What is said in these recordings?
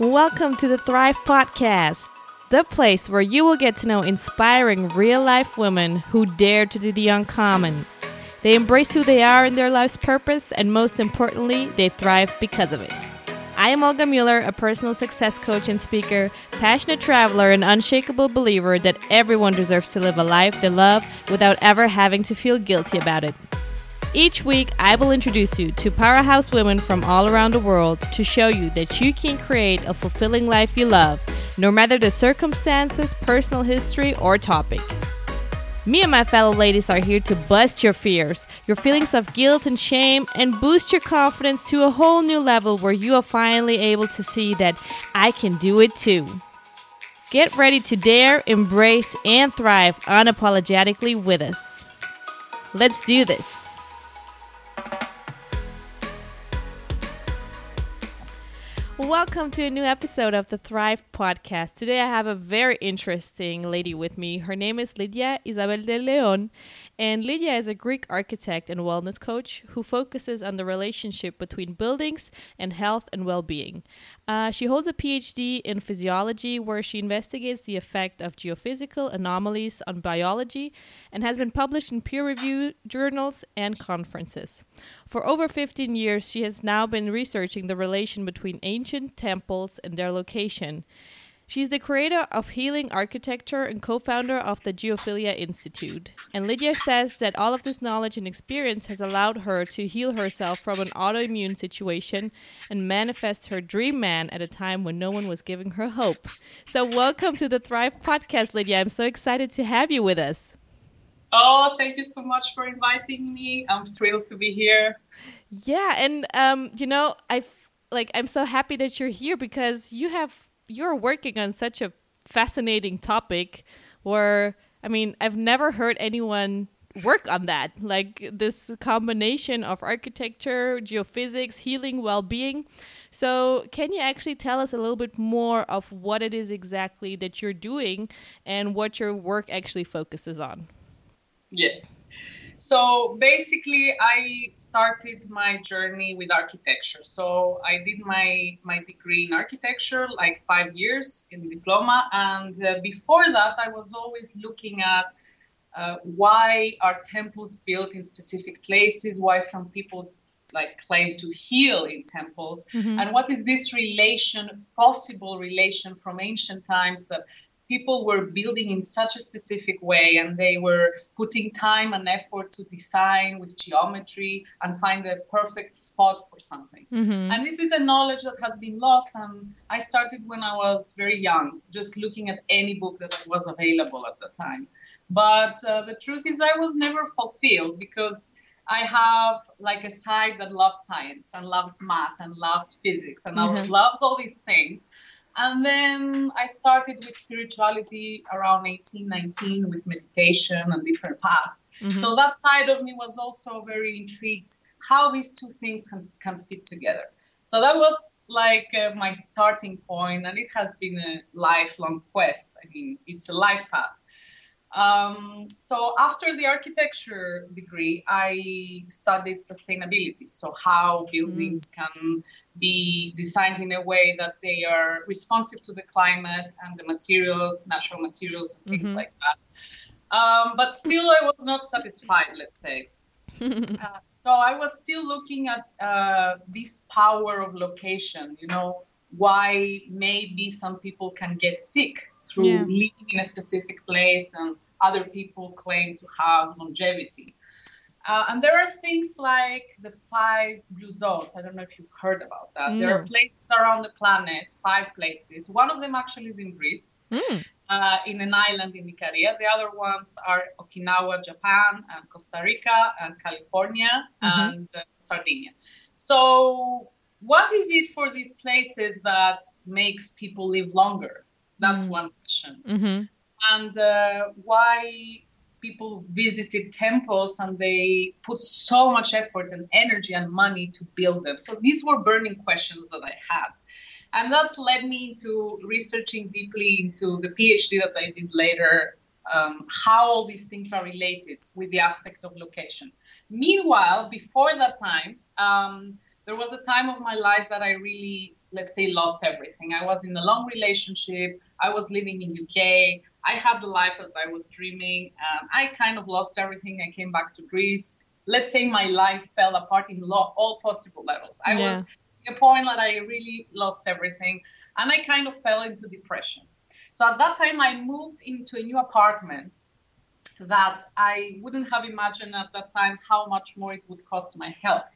Welcome to the Thrive Podcast, the place where you will get to know inspiring real life women who dare to do the uncommon. They embrace who they are in their life's purpose, and most importantly, they thrive because of it. I am Olga Mueller, a personal success coach and speaker, passionate traveler, and unshakable believer that everyone deserves to live a life they love without ever having to feel guilty about it. Each week, I will introduce you to powerhouse women from all around the world to show you that you can create a fulfilling life you love, no matter the circumstances, personal history, or topic. Me and my fellow ladies are here to bust your fears, your feelings of guilt and shame, and boost your confidence to a whole new level where you are finally able to see that I can do it too. Get ready to dare, embrace, and thrive unapologetically with us. Let's do this. Welcome to a new episode of the Thrive Podcast. Today I have a very interesting lady with me. Her name is Lydia Isabel de Leon, and Lydia is a Greek architect and wellness coach who focuses on the relationship between buildings and health and well being. Uh, she holds a PhD in physiology where she investigates the effect of geophysical anomalies on biology and has been published in peer reviewed journals and conferences. For over 15 years, she has now been researching the relation between ancient temples and their location. She's the creator of Healing Architecture and co founder of the Geophilia Institute. And Lydia says that all of this knowledge and experience has allowed her to heal herself from an autoimmune situation and manifest her dream man at a time when no one was giving her hope. So, welcome to the Thrive Podcast, Lydia. I'm so excited to have you with us. Oh, thank you so much for inviting me. I'm thrilled to be here. Yeah, and um, you know, I like I'm so happy that you're here because you have you're working on such a fascinating topic where I mean, I've never heard anyone work on that. Like this combination of architecture, geophysics, healing, well-being. So, can you actually tell us a little bit more of what it is exactly that you're doing and what your work actually focuses on? Yes. So basically, I started my journey with architecture. So I did my my degree in architecture, like five years in diploma, and uh, before that, I was always looking at uh, why are temples built in specific places? Why some people like claim to heal in temples, mm-hmm. and what is this relation, possible relation from ancient times that people were building in such a specific way and they were putting time and effort to design with geometry and find the perfect spot for something. Mm-hmm. And this is a knowledge that has been lost. And I started when I was very young, just looking at any book that was available at the time. But uh, the truth is, I was never fulfilled because I have like a side that loves science and loves math and loves physics and mm-hmm. loves all these things. And then I started with spirituality around 18, 19 with meditation and different paths. Mm-hmm. So that side of me was also very intrigued how these two things can, can fit together. So that was like uh, my starting point, and it has been a lifelong quest. I mean, it's a life path. Um, so after the architecture degree, I studied sustainability. So how buildings mm. can be designed in a way that they are responsive to the climate and the materials, natural materials, and things mm-hmm. like that. Um, but still, I was not satisfied. Let's say. uh, so I was still looking at uh, this power of location. You know, why maybe some people can get sick through yeah. living in a specific place and other people claim to have longevity. Uh, and there are things like the five blue zones. I don't know if you've heard about that. No. There are places around the planet, five places. One of them actually is in Greece, mm. uh, in an island in Icaria. The other ones are Okinawa, Japan, and Costa Rica, and California, mm-hmm. and uh, Sardinia. So, what is it for these places that makes people live longer? That's mm. one question. Mm-hmm and uh, why people visited temples and they put so much effort and energy and money to build them. So these were burning questions that I had. And that led me into researching deeply into the PhD that I did later, um, how all these things are related with the aspect of location. Meanwhile, before that time, um, there was a time of my life that I really let's say, lost everything. I was in a long relationship. I was living in UK. I had the life that I was dreaming. Um, I kind of lost everything. I came back to Greece. Let's say my life fell apart in all possible levels. I yeah. was at a point that I really lost everything, and I kind of fell into depression. So at that time, I moved into a new apartment that I wouldn't have imagined at that time how much more it would cost my health.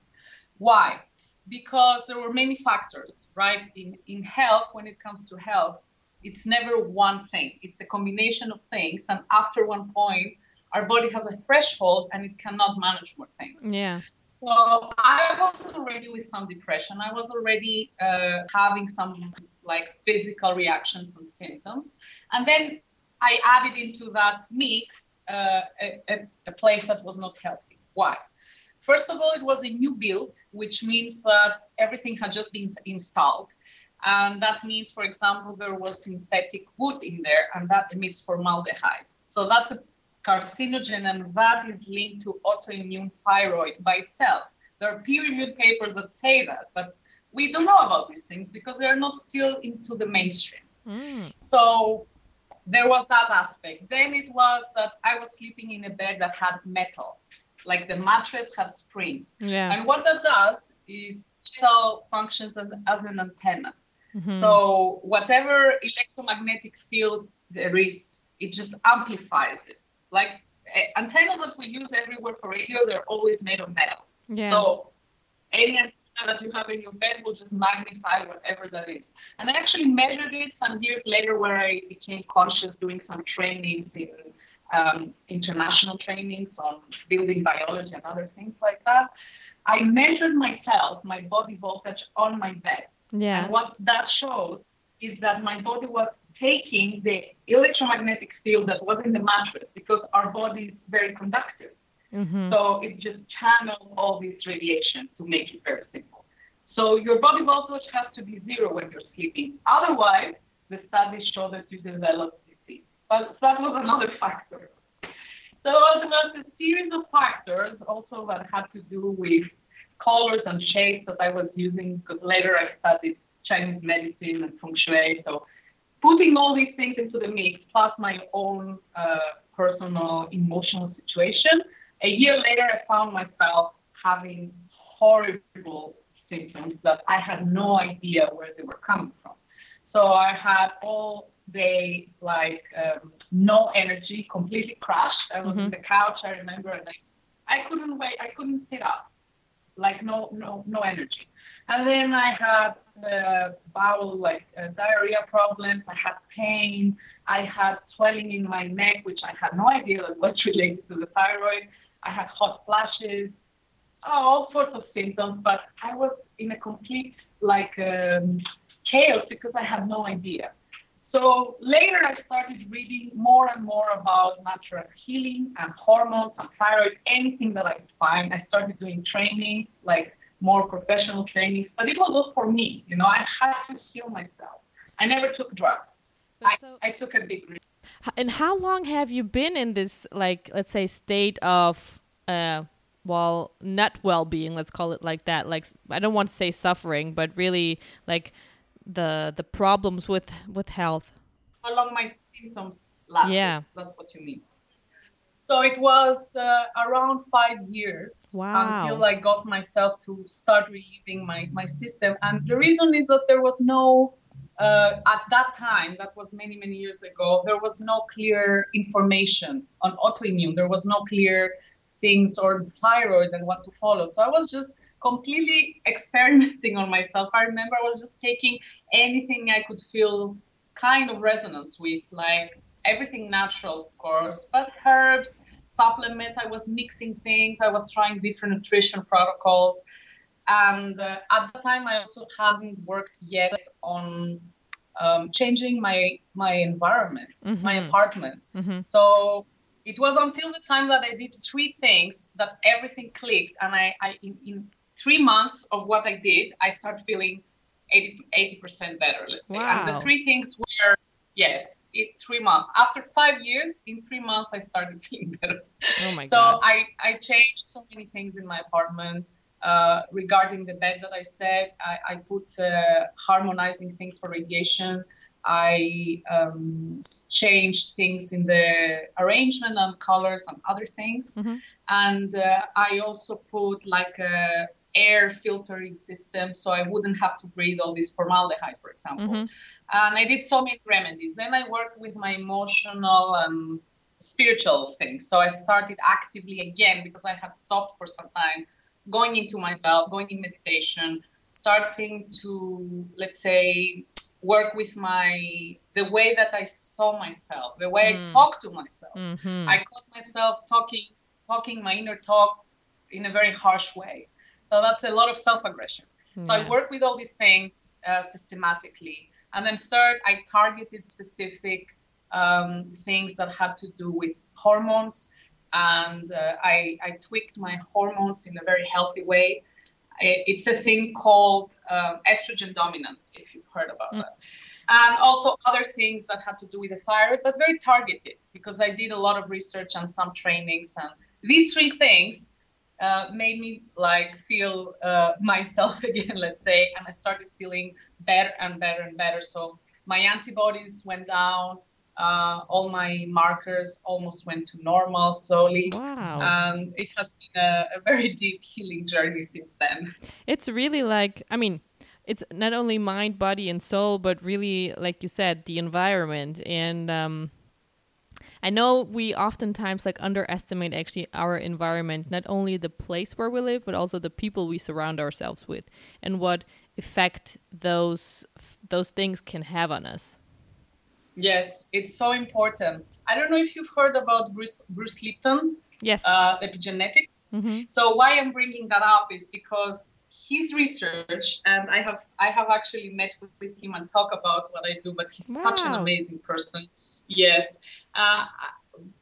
Why? Because there were many factors, right? In, in health, when it comes to health, it's never one thing, it's a combination of things. And after one point, our body has a threshold and it cannot manage more things. Yeah. So I was already with some depression. I was already uh, having some like physical reactions and symptoms. And then I added into that mix uh, a, a, place that was not healthy. Why? First of all, it was a new build, which means that everything had just been installed. And that means, for example, there was synthetic wood in there, and that emits formaldehyde. So that's a carcinogen, and that is linked to autoimmune thyroid by itself. There are peer reviewed papers that say that, but we don't know about these things because they're not still into the mainstream. Mm. So there was that aspect. Then it was that I was sleeping in a bed that had metal, like the mattress had springs. Yeah. And what that does is metal functions as, as an antenna. Mm-hmm. So whatever electromagnetic field there is, it just amplifies it. Like uh, antennas that we use everywhere for radio, they're always made of metal. Yeah. So any antenna that you have in your bed will just magnify whatever that is. And I actually measured it some years later where I became conscious doing some trainings in um, international trainings on building biology and other things like that. I measured myself, my body voltage on my bed. Yeah. And what that shows is that my body was taking the electromagnetic field that was in the mattress because our body is very conductive. Mm-hmm. So it just channels all this radiation to make it very simple. So your body voltage has to be zero when you're sleeping. Otherwise, the studies show that you develop disease. But that was another factor. So there was a series of factors also that had to do with colors and shapes that I was using because later I studied Chinese medicine and feng shui. So putting all these things into the mix, plus my own uh, personal emotional situation, a year later, I found myself having horrible symptoms that I had no idea where they were coming from. So I had all day like um, no energy, completely crashed. I was mm-hmm. on the couch. I remember, and I, I couldn't wait. I couldn't sit up, like no, no, no energy. And then I had uh, bowel, like uh, diarrhea problems. I had pain. I had swelling in my neck, which I had no idea was related to the thyroid. I had hot flashes, all sorts of symptoms, but I was in a complete like um, chaos because I had no idea. So later I started reading more and more about natural healing and hormones and thyroid, anything that I could find. I started doing training, like more professional trainings, but it was all for me. You know, I had to heal myself. I never took drugs. I, so, I took a big risk. And how long have you been in this, like, let's say, state of, uh, well, not well-being? Let's call it like that. Like, I don't want to say suffering, but really, like, the the problems with with health. How long my symptoms lasted? Yeah, that's what you mean. So it was uh, around five years wow. until I got myself to start relieving my, my system. And the reason is that there was no uh, at that time, that was many, many years ago, there was no clear information on autoimmune. There was no clear things or thyroid and what to follow. So I was just completely experimenting on myself. I remember I was just taking anything I could feel kind of resonance with, like everything natural, of course, but herbs, supplements. I was mixing things. I was trying different nutrition protocols. And uh, at the time, I also hadn't worked yet on um, changing my my environment, mm-hmm. my apartment. Mm-hmm. So it was until the time that I did three things that everything clicked, and I, I in, in three months of what I did, I started feeling 80 percent better. Let's say, wow. and the three things were yes, it, three months. After five years, in three months, I started feeling better. Oh my so God. I I changed so many things in my apartment uh, regarding the bed that I said, I, I put uh, harmonizing things for radiation. I um, changed things in the arrangement and colors and other things. Mm-hmm. And uh, I also put like a air filtering system so I wouldn't have to breathe all this formaldehyde, for example. Mm-hmm. And I did so many remedies. Then I worked with my emotional and spiritual things. So I started actively again because I had stopped for some time going into myself, going in meditation, starting to, let's say, work with my the way that I saw myself, the way mm. I talk to myself. Mm-hmm. I caught myself talking talking my inner talk in a very harsh way. So that's a lot of self-aggression. Yeah. So I work with all these things uh, systematically. And then third, I targeted specific um, things that had to do with hormones and uh, I, I, tweaked my hormones in a very healthy way. It's a thing called um, estrogen dominance, if you've heard about mm. that. And also other things that had to do with the thyroid, but very targeted because I did a lot of research and some trainings. And these three things uh, made me like feel uh, myself again, let's say, and I started feeling better and better and better. So my antibodies went down uh, all my markers almost went to normal slowly. Wow. Um, it has been a, a, very deep healing journey since then. It's really like, I mean, it's not only mind, body, and soul, but really, like you said, the environment. And um, I know we oftentimes like underestimate actually our environment, not only the place where we live, but also the people we surround ourselves with, and what effect those those things can have on us. Yes, it's so important. I don't know if you've heard about Bruce, Bruce Lipton. Yes. Uh, epigenetics. Mm-hmm. So why I'm bringing that up is because his research, and I have I have actually met with, him and talk about what I do. But he's wow. such an amazing person. Yes. Uh,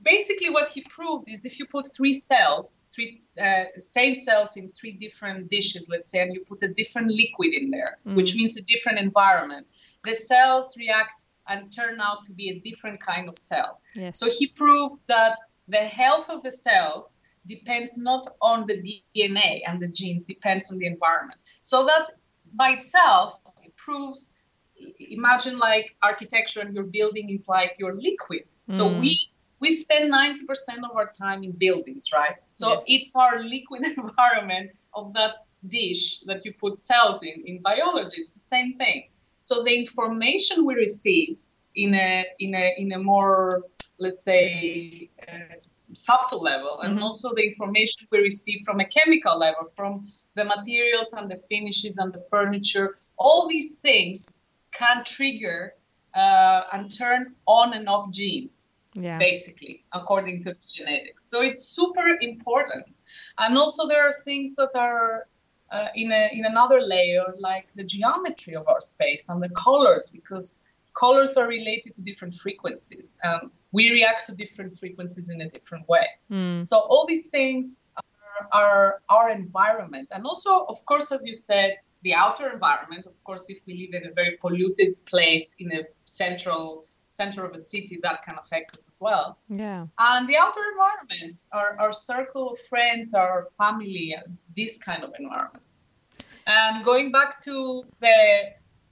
basically, what he proved is if you put three cells, three uh, same cells in three different dishes, let's say, and you put a different liquid in there, mm. which means a different environment, the cells react and turn out to be a different kind of cell. Yes. So he proved that the health of the cells depends not on the DNA and the genes, depends on the environment. So that by itself it proves imagine like architecture and your building is like your liquid. Mm. So we we spend 90% of our time in buildings, right? So yes. it's our liquid environment of that dish that you put cells in in biology. It's the same thing. So the information we receive in a in a in a more let's say uh, subtle level, and mm-hmm. also the information we receive from a chemical level, from the materials and the finishes and the furniture, all these things can trigger uh, and turn on and off genes. Yeah. Basically, according to genetics. So it's super important. And also, there are things that are uh, in, a, in another layer, like the geometry of our space and the colors, because colors are related to different frequencies. and we react to different frequencies in a different way. Mm. So all these things are, are our environment. And also, of course, as you said, the outer environment, of course, if we live in a very polluted place in a central center of a city, that can affect us as well. Yeah. And the outer environment, our, our circle of friends, our family, this kind of environment. And going back to the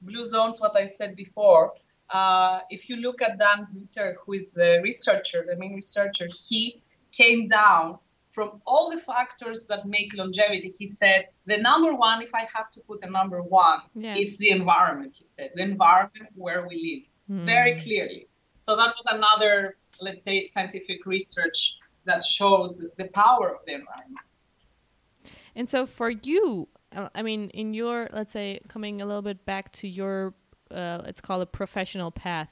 blue zones, what I said before, uh, if you look at Dan Buettner, who is the researcher, the main researcher, he came down from all the factors that make longevity. He said the number one, if I have to put a number one, yeah. it's the environment. He said the environment where we live, mm. very clearly. So that was another, let's say, scientific research that shows the power of the environment. And so for you, uh, I mean, in your, let's say, coming a little bit back to your uh, let's call it professional path.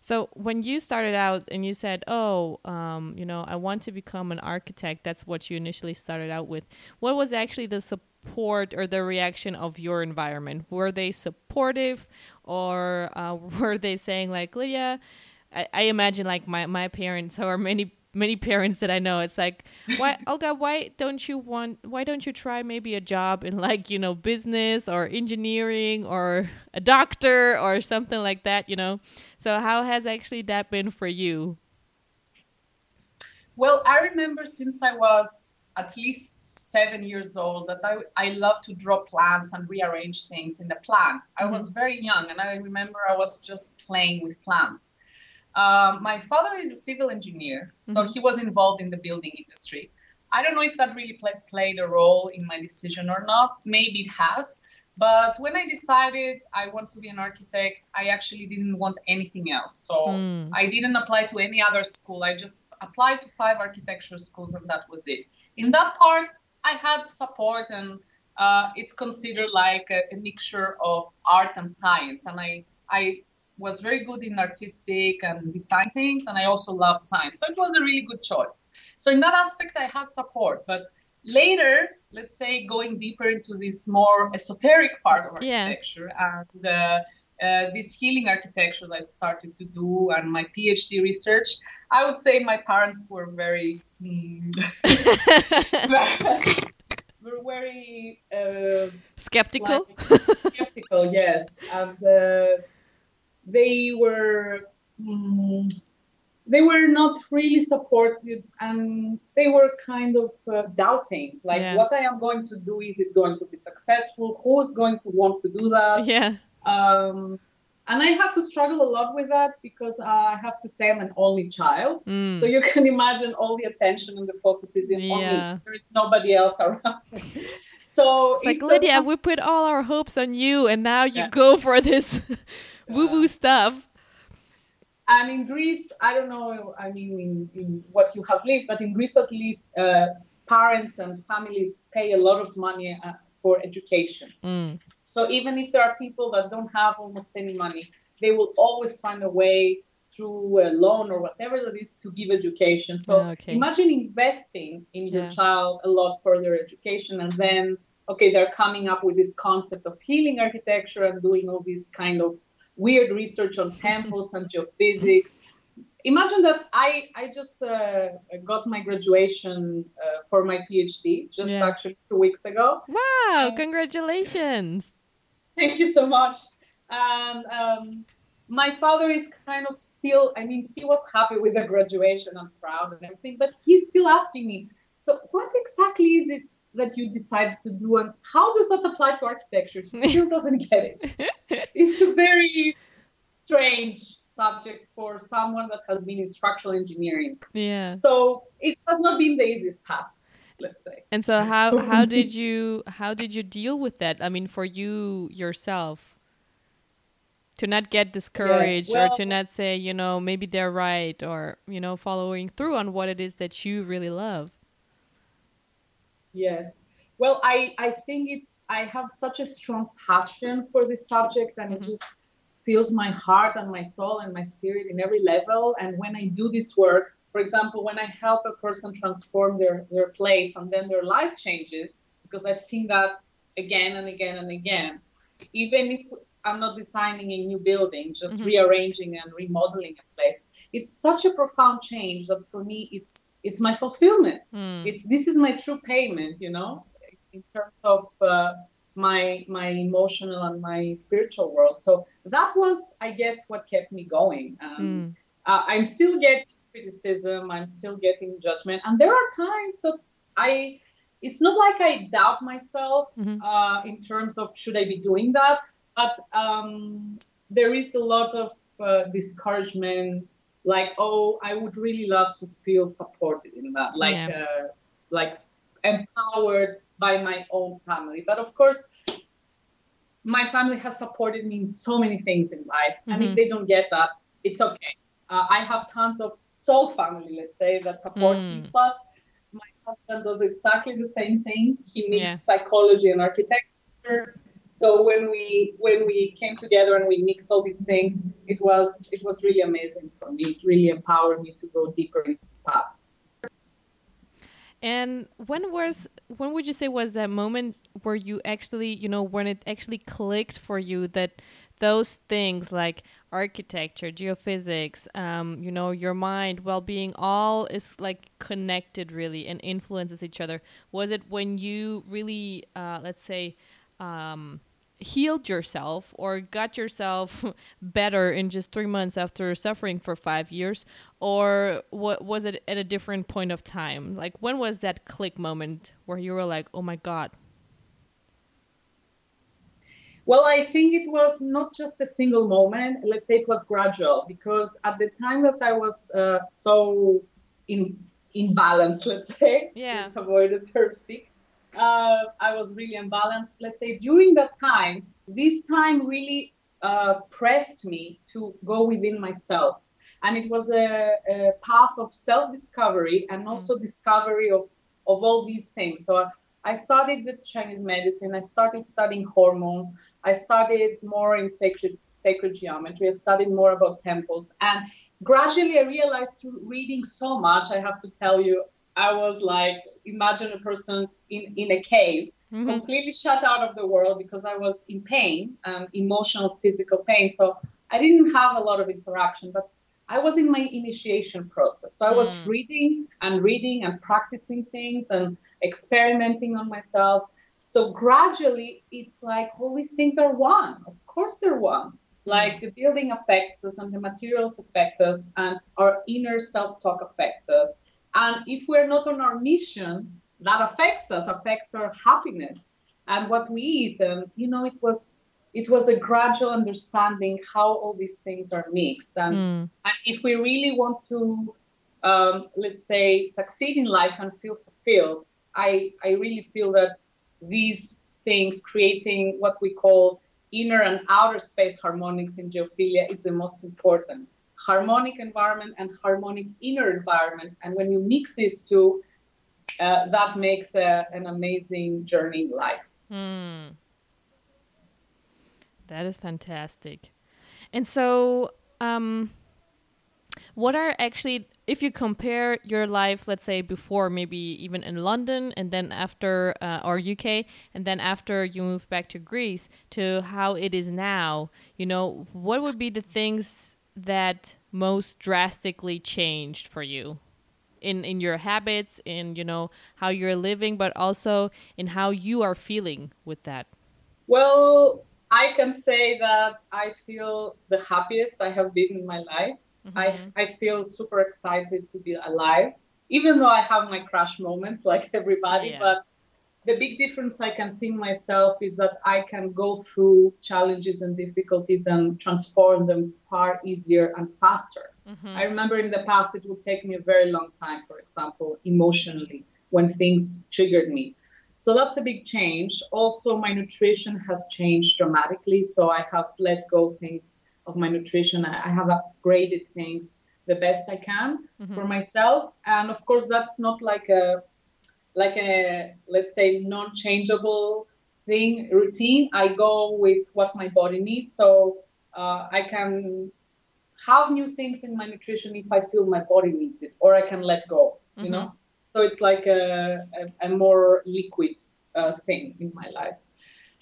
So when you started out and you said, "Oh, um, you know, I want to become an architect," that's what you initially started out with. What was actually the support or the reaction of your environment? Were they supportive, or uh, were they saying like, "Lydia"? I, I imagine like my my parents or many many parents that I know, it's like, why, Olga, why don't you want, why don't you try maybe a job in like, you know, business or engineering or a doctor or something like that, you know? So, how has actually that been for you? Well, I remember since I was at least seven years old that I, I love to draw plans and rearrange things in the plan. I was Mm-hmm. very young and I remember I was just playing with plans. Um, my father is a civil engineer, so Mhm. he was involved in the building industry. I don't know if that really play, played a role in my decision or not. Maybe it has. But when I decided I want to be an architect, I actually didn't want anything else. So Mm. I didn't apply to any other school. I just applied to five architecture schools, and that was it. In that part, I had support, and uh, it's considered like a, a mixture of art and science. And I, I was very good in artistic and design things, and I also loved science. So it was a really good choice. So in that aspect, I had support. But later, let's say going deeper into this more esoteric part of Yeah. architecture and uh, uh, this healing architecture that I started to do and my PhD research, I would say my parents were very, mm, were very uh, Skeptical? skeptical, yes, and uh, they were mm, they were not really supportive, and they were kind of uh, doubting, like, Yeah. what I am going to do is it going to be successful? Who's going to want to do that? yeah. Um, and I had to struggle a lot with that because uh, I have to say I'm an only child. Mm. So you can imagine all the attention and the focus is in on Yeah. me. There is nobody else around. so It's like, Lydia, we put all our hopes on you, and now you Yeah. go for this woo woo stuff. and in Greece, I don't know. I mean, in, in what you have lived, but in Greece at least, uh, parents and families pay a lot of money uh, for education. Mm. So even if there are people that don't have almost any money, they will always find a way through a loan or whatever it is to give education. So Okay. imagine investing in your child a lot for their education and then okay, they're coming up with this concept of healing architecture and doing all these kind of weird research on temples and geophysics. Imagine that I I just uh, got my graduation uh, for my PhD just Yeah. actually two weeks ago. Wow, congratulations. Thank you so much. And um, my father is kind of still, I mean, he was happy with the graduation and proud and everything, but he's still asking me, so what exactly is it that you decided to do and how does that apply to architecture? He still doesn't get it. It's a very strange subject for someone that has been in structural engineering. Yeah. So it has not been the easiest path, let's say. And so how how did you how did you deal with that? I mean, for you yourself, to not get discouraged or to not say, you know, maybe they're right, or you know, following through on what it is that you really love. Yes. Well, I, I think it's, I have such a strong passion for this subject and it Mhm. just fills my heart and my soul and my spirit in every level. And when I do this work, for example, when I help a person transform their, their place and then their life changes, because I've seen that again and again and again, even if I'm not designing a new building, just Mhm. rearranging and remodeling a place, it's such a profound change that for me, it's, it's my fulfillment Mm. it's this is my true payment you know in terms of uh, my my emotional and my spiritual world so that was i guess what kept me going um, Mm. uh, i'm still getting criticism i'm still getting judgment and there are times that i it's not like i doubt myself Mhm. uh, in terms of should i be doing that but um, there is a lot of uh, discouragement like oh i would really love to feel supported in that like Yeah. uh, like empowered by my own family but of course my family has supported me in so many things in life and Mhm. if they don't get that it's okay uh, i have tons of soul family let's say that supports me Mm. plus my husband does exactly the same thing he mixed Yeah. psychology and architecture so when we when we came together and we mixed all these things it was it was really amazing for me it really empowered me to go deeper in this path And when was when would you say was that moment where you actually, you know, when it actually clicked for you that those things like architecture, geophysics, um, you know, your mind, well-being, all is like connected really and influences each other. Was it when you really, uh, let's say, um, healed yourself or got yourself better in just three months after suffering for five years? Or what was it at a different point of time? Like when was that click moment where you were like oh my god well i think it was not just a single moment. Let's say it was gradual because at the time that i was uh, so in in balance let's say yeah. let's avoid the term sick uh, I was really unbalanced. Let's say during that time, this time really uh, pressed me to go within myself. And it was a, a path of self discovery and also mm. discovery of, of all these things. So I studied the Chinese medicine, I started studying hormones, I studied more in sacred, sacred geometry, I studied more about temples. And gradually I realized through reading so much, I have to tell you, I was like, imagine a person in, in a cave, mm-hmm. completely shut out of the world because I was in pain, um, emotional, physical pain. So I didn't have a lot of interaction, but I was in my initiation process. So I was mm. reading and reading and practicing things and experimenting on myself. So gradually, it's like all these things are one. Of course, they're one. Mm. Like the building affects us and the materials affect us and our inner self talk affects us. And if we're not on our mission, that affects us, affects our happiness and what we eat. And you know, it was it was a gradual understanding how all these things are mixed. And, mm. and if we really want to, um, let's say, succeed in life and feel fulfilled, I I really feel that these things, creating what we call inner and outer space harmonics in geophilia, is the most important harmonic environment and harmonic inner environment. And when you mix these two, uh, that makes a, an amazing journey in life. Mm. That is fantastic. And so, um, what are actually, if you compare your life, let's say before, maybe even in London, and then after, uh, or UK, and then after you move back to Greece, to how it is now, you know, what would be the things that most drastically changed for you in in your habits in you know how you're living but also in how you are feeling with that well i can say that i feel the happiest i have been in my life mm-hmm. i i feel super excited to be alive even though i have my crash moments like everybody yeah. but the big difference I can see in myself is that I can go through challenges and difficulties and transform them far easier and faster. Mm-hmm. I remember in the past it would take me a very long time, for example, emotionally, when things triggered me. So that's a big change. Also, my nutrition has changed dramatically. So I have let go things of my nutrition. I have upgraded things the best I can mm-hmm. for myself. And of course, that's not like a like a let's say non-changeable thing routine i go with what my body needs so uh, i can have new things in my nutrition if i feel my body needs it or i can let go you mm-hmm. know so it's like a, a, a more liquid uh, thing in my life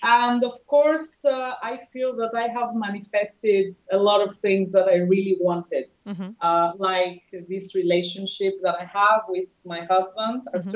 and of course uh, i feel that i have manifested a lot of things that i really wanted mm-hmm. uh, like this relationship that i have with my husband mm-hmm.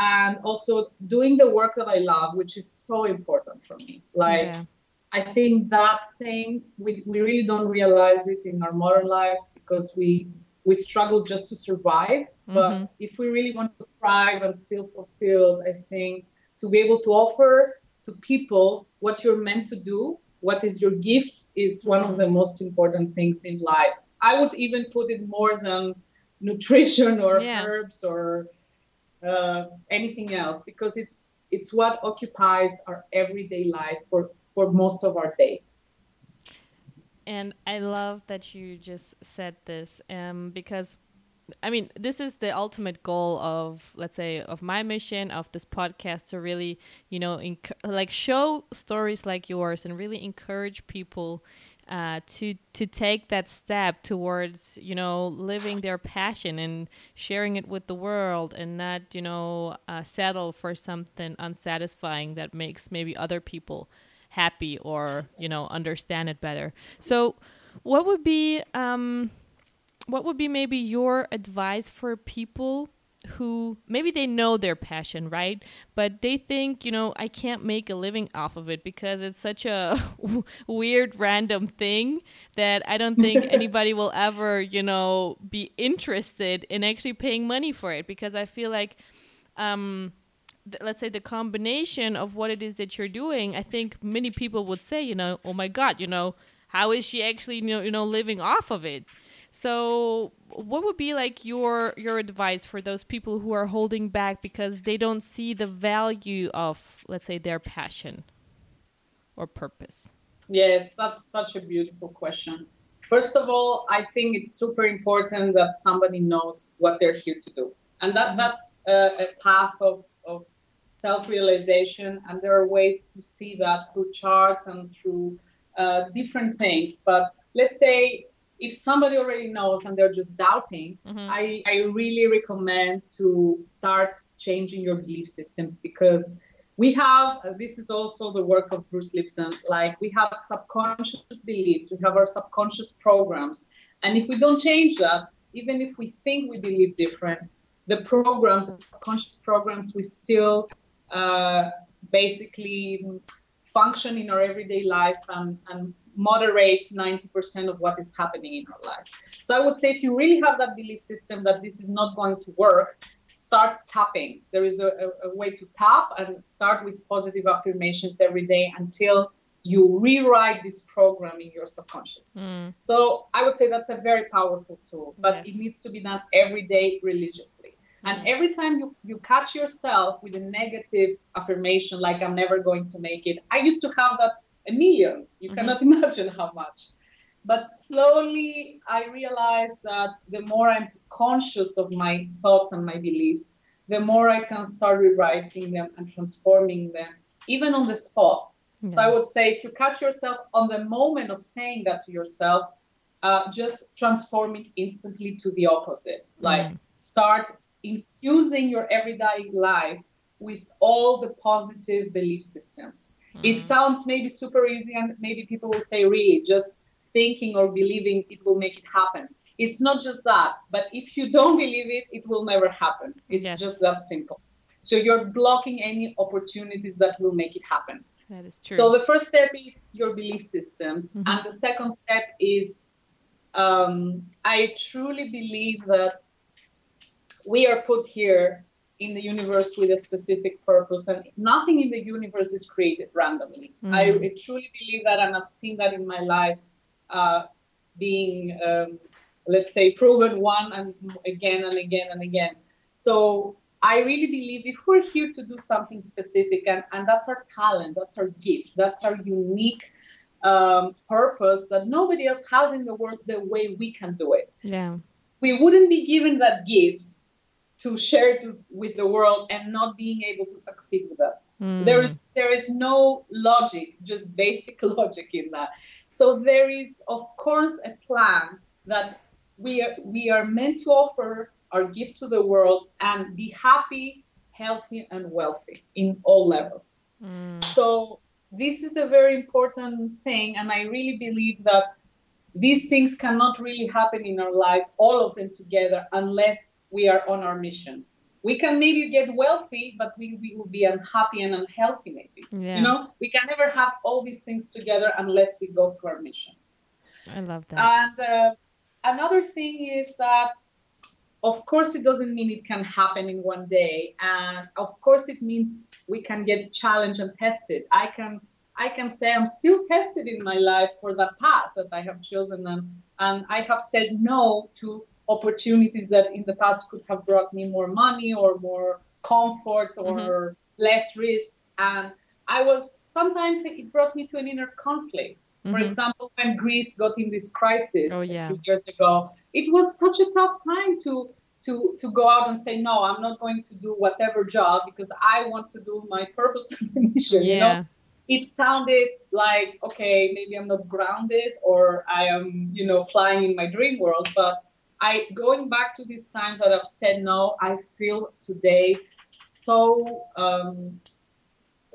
And also doing the work that I love, which is so important for me. Like, yeah. I think that thing we, we really don't realize it in our modern lives because we we struggle just to survive. Mm-hmm. But if we really want to thrive and feel fulfilled, I think to be able to offer to people what you're meant to do, what is your gift, is one of the mm-hmm. most important things in life. I would even put it more than nutrition or yeah. herbs or uh, anything else because it's it's what occupies our everyday life for for most of our day. And i love that you just said this um, because i mean this is the ultimate goal of let's say of my mission of this podcast to really you know like show stories like yours and really encourage people uh, to to take that step towards you know living their passion and sharing it with the world and not you know uh, settle for something unsatisfying that makes maybe other people happy or you know understand it better. So what would be um, what would be maybe your advice for people who maybe they know their passion, right? But they think, you know, I can't make a living off of it because it's such a weird, random thing that I don't think anybody will ever, you know, be interested in actually paying money for it because I feel like, um, let's say the combination of what it is that you're doing, I think many people would say, you know, oh my God, you know, how is she actually, you know, you know, living off of it? So, what would be like your your advice for those people who are holding back because they don't see the value of, let's say, their passion or purpose? Yes, that's such a beautiful question. First of all, I think it's super important that somebody knows what they're here to do, and that that's a, a path of of self-realization. And there are ways to see that through charts and through uh, different things. But let's say if somebody already knows and they're just doubting, mm-hmm. I, I really recommend to start changing your belief systems because we have, uh, this is also the work of Bruce Lipton, like we have subconscious beliefs, we have our subconscious programs. And if we don't change that, even if we think we believe different, the programs, the subconscious programs, we still uh, basically function in our everyday life and, and moderate 90% of what is happening in our life. So I would say if you really have that belief system that this is not going to work, start tapping. There is a, a, a way to tap and start with positive affirmations every day until you rewrite this program in your subconscious. Mm. So I would say that's a very powerful tool, but yes. it needs to be done every day religiously. And mm. every time you, you catch yourself with a negative affirmation, like I'm never going to make it, I used to have that a million. You mm-hmm. cannot imagine how much. But slowly I realized that the more I'm conscious of my thoughts and my beliefs, the more I can start rewriting them and transforming them, even on the spot. Yeah. So I would say if you catch yourself on the moment of saying that to yourself, uh, just transform it instantly to the opposite. Like mm. start infusing your everyday life with all the positive belief systems. Mm-hmm. It sounds maybe super easy, and maybe people will say, really, just thinking or believing it will make it happen. It's not just that, but if you don't believe it, it will never happen. It's yes. just that simple. So you're blocking any opportunities that will make it happen. That is true. So the first step is your belief systems, mm-hmm. and the second step is um, I truly believe that we are put here in the universe with a specific purpose, and nothing in the universe is created randomly. Mm-hmm. I, I, truly believe that, and I've seen that in my life uh, being, um, let's say, proven one and again and again and again. So I really believe if we're here to do something specific, and, and that's our talent, that's our gift, that's our unique um, purpose that nobody else has in the world the way we can do it. Yeah. We wouldn't be given that gift to share it with the world and not being able to succeed with that. Mm. There is there is no logic, just basic logic in that. So there is of course a plan that we are we are meant to offer our gift to the world and be happy, healthy, and wealthy in all levels. Mm. So this is a very important thing, and I really believe that these things cannot really happen in our lives, all of them together, unless we are on our mission. We can maybe get wealthy, but we, we will be unhappy and unhealthy, maybe. Yeah. You know, we can never have all these things together unless we go through our mission. I love that. And uh, another thing is that, of course, it doesn't mean it can happen in one day. And of course, it means we can get challenged and tested. I can I can say I'm still tested in my life for that path that I have chosen, and, and I have said no to opportunities that in the past could have brought me more money or more comfort or mm-hmm. less risk. And I was sometimes it brought me to an inner conflict. Mm-hmm. For example, when Greece got in this crisis oh, yeah. a few years ago, it was such a tough time to to to go out and say no, I'm not going to do whatever job because I want to do my purpose and mission. Yeah. You know, it sounded like okay, maybe I'm not grounded or I am you know flying in my dream world, but I going back to these times that I've said no, I feel today so um,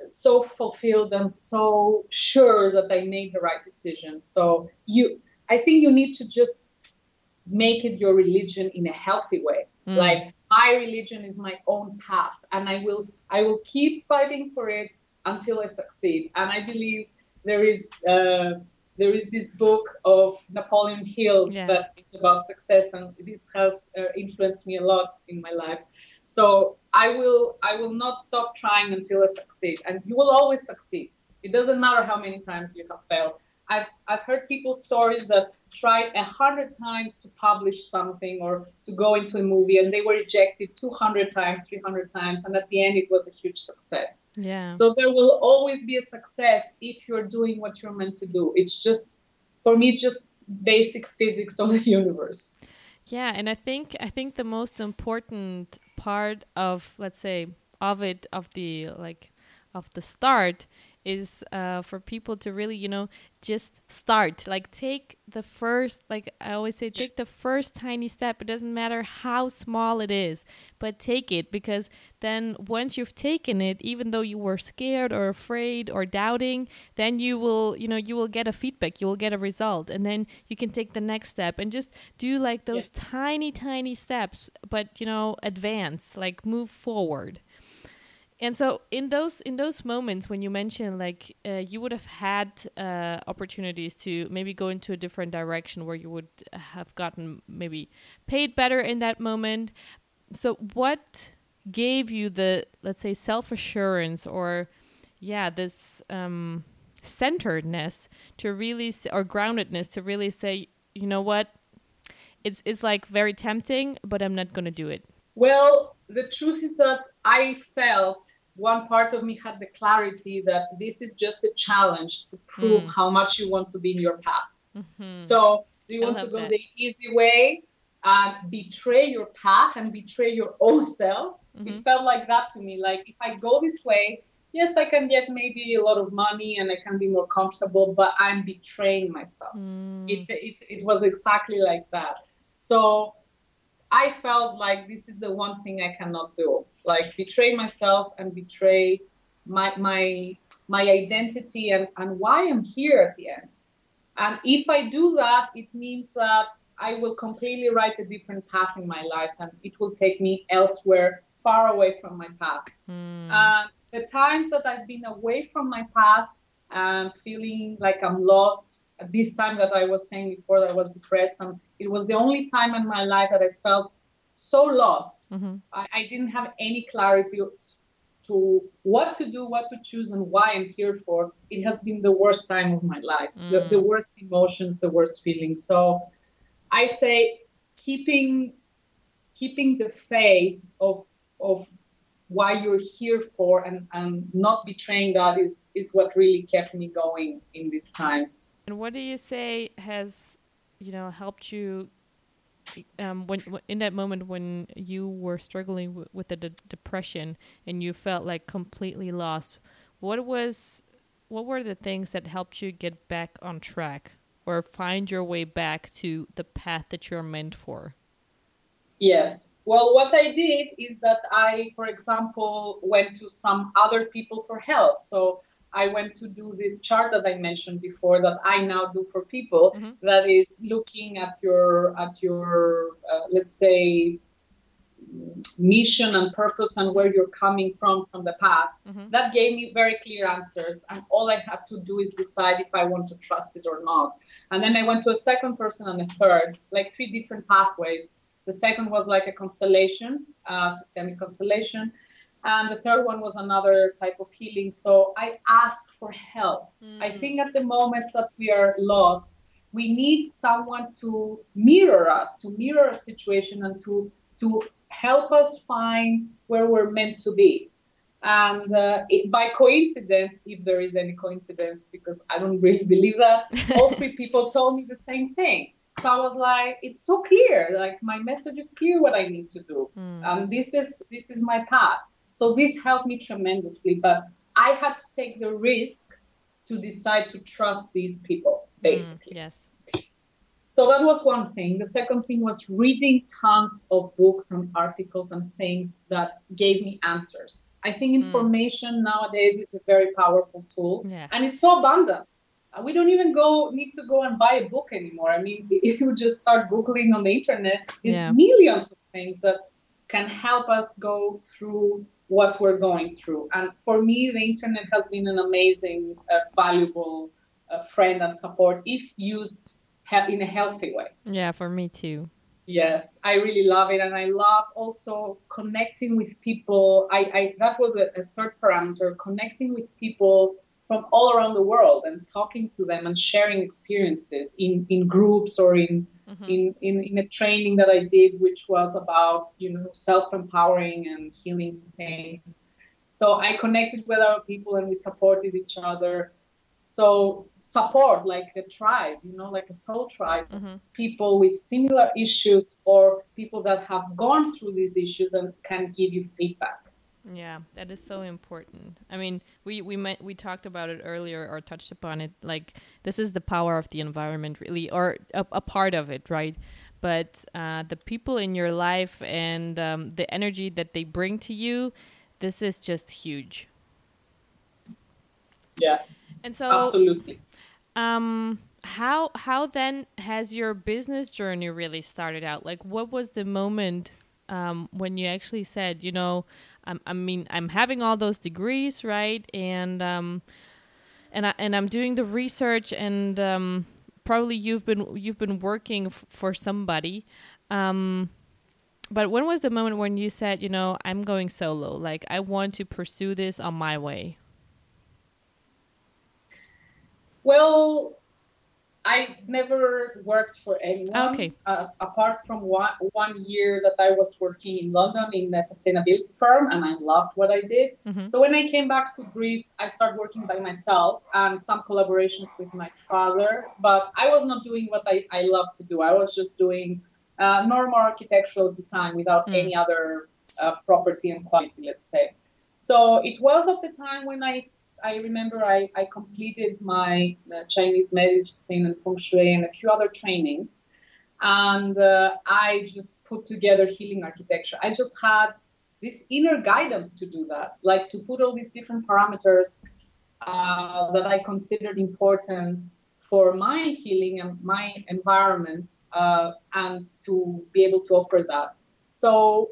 so fulfilled and so sure that I made the right decision. So you, I think you need to just make it your religion in a healthy way. Mm. Like my religion is my own path, and I will I will keep fighting for it until I succeed. And I believe there is. Uh, there is this book of Napoleon Hill yeah. that is about success, and this has uh, influenced me a lot in my life. So I will I will not stop trying until I succeed, and you will always succeed. It doesn't matter how many times you have failed. I've, I've heard people's stories that tried a hundred times to publish something or to go into a movie and they were rejected 200 times 300 times and at the end it was a huge success. Yeah. So there will always be a success if you're doing what you're meant to do. It's just for me it's just basic physics of the universe. Yeah and i think i think the most important part of let's say of it of the like of the start is uh, for people to really, you know, just start. Like take the first, like I always say, take the first tiny step. It doesn't matter how small it is, but take it because then once you've taken it, even though you were scared or afraid or doubting, then you will, you know, you will get a feedback, you will get a result, and then you can take the next step and just do like those yes. tiny, tiny steps, but you know, advance, like move forward and so in those in those moments when you mentioned like uh, you would have had uh, opportunities to maybe go into a different direction where you would have gotten maybe paid better in that moment. So what gave you the let's say self assurance or yeah this um, centeredness to really or groundedness to really say you know what? It's it's like very tempting but i'm not going to do it. Well, the truth is that I felt one part of me had the clarity that this is just a challenge to prove mm. how much you want to be in your path. Mm-hmm. So, do you want to go that. the easy way and betray your path and betray your own self? Mm-hmm. It felt like that to me. Like, if I go this way, yes, I can get maybe a lot of money and I can be more comfortable, but I'm betraying myself. Mm. It's, it's, it was exactly like that. So, I felt like this is the one thing I cannot do. Like betray myself and betray my my my identity and, and why I'm here at the end. And if I do that, it means that I will completely write a different path in my life and it will take me elsewhere, far away from my path. Mm. And the times that I've been away from my path and feeling like I'm lost, at this time that I was saying before that I was depressed, and it was the only time in my life that I felt so lost. Mm-hmm. I, I, didn't have any clarity to what to do, what to choose, and why I'm here for. It has been the worst time of my life, mm. the, the worst emotions, the worst feelings. So I say keeping keeping the faith of of why you're here for and, and not betraying that is is what really kept me going in these times. And what do you say has you know helped you um, when in that moment when you were struggling w- with the depression and you felt like completely lost, what was what were the things that helped you get back on track or find your way back to the path that you're meant for? Yes. Well, what I did is that I, for example, went to some other people for help. So I went to do this chart that I mentioned before that I now do for people. Mm-hmm. That is looking at your at your uh, let's say mission and purpose and where you're coming from from the past. Mm-hmm. That gave me very clear answers, and all I had to do is decide if I want to trust it or not. And then I went to a second person and a third, like three different pathways. The second was like a constellation, uh, systemic constellation. And the third one was another type of healing. So I asked for help. Mm. I think at the moments that we are lost, we need someone to mirror us, to mirror a situation, and to to help us find where we're meant to be. And uh, it, by coincidence, if there is any coincidence, because I don't really believe that, all three people told me the same thing. So I was like, it's so clear. Like my message is clear what I need to do. Mm. And this is this is my path. So this helped me tremendously, but I had to take the risk to decide to trust these people, mm, basically. Mm, yes. So that was one thing. The second thing was reading tons of books and articles and things that gave me answers. I think mm. information mm. nowadays is a very powerful tool and it's so abundant. Uh, we don't even go need to go and buy a book anymore. I mean, if you just start googling on the internet, there's yeah. millions of things that can help us go through what we're going through. And for me, the internet has been an amazing, uh, valuable uh, friend and support if used in a healthy way. Yeah, for me too. Yes, I really love it, and I love also connecting with people. I, I that was a, a third parameter: connecting with people from all around the world and talking to them and sharing experiences in, in groups or in, mm-hmm. in, in, in a training that I did, which was about, you know, self-empowering and healing things. So I connected with other people and we supported each other. So support like a tribe, you know, like a soul tribe, mm-hmm. people with similar issues or people that have gone through these issues and can give you feedback. Yeah, that is so important. I mean, we we met, we talked about it earlier or touched upon it. Like this is the power of the environment, really, or a, a part of it, right? But uh, the people in your life and um, the energy that they bring to you, this is just huge. Yes. And so absolutely. Um, how how then has your business journey really started out? Like, what was the moment um, when you actually said, you know, I'm, I mean, I'm having all those degrees, right? And um, and I and I'm doing the research, and um, probably you've been you've been working f- for somebody. Um, but when was the moment when you said, you know, I'm going solo? Like, I want to pursue this on my way. Well, I never worked for anyone. Okay. Uh, apart from one, one year that I was working in London in a sustainability firm, and I loved what I did. Mm-hmm. So when I came back to Greece, I started working by myself and some collaborations with my father. But I was not doing what I, I love to do. I was just doing uh, normal architectural design without mm. any other uh, property and quality, let's say. So it was at the time when I I remember I, I completed my uh, Chinese medicine and feng shui and a few other trainings. And uh, I just put together healing architecture. I just had this inner guidance to do that, like to put all these different parameters uh, that I considered important for my healing and my environment uh, and to be able to offer that. So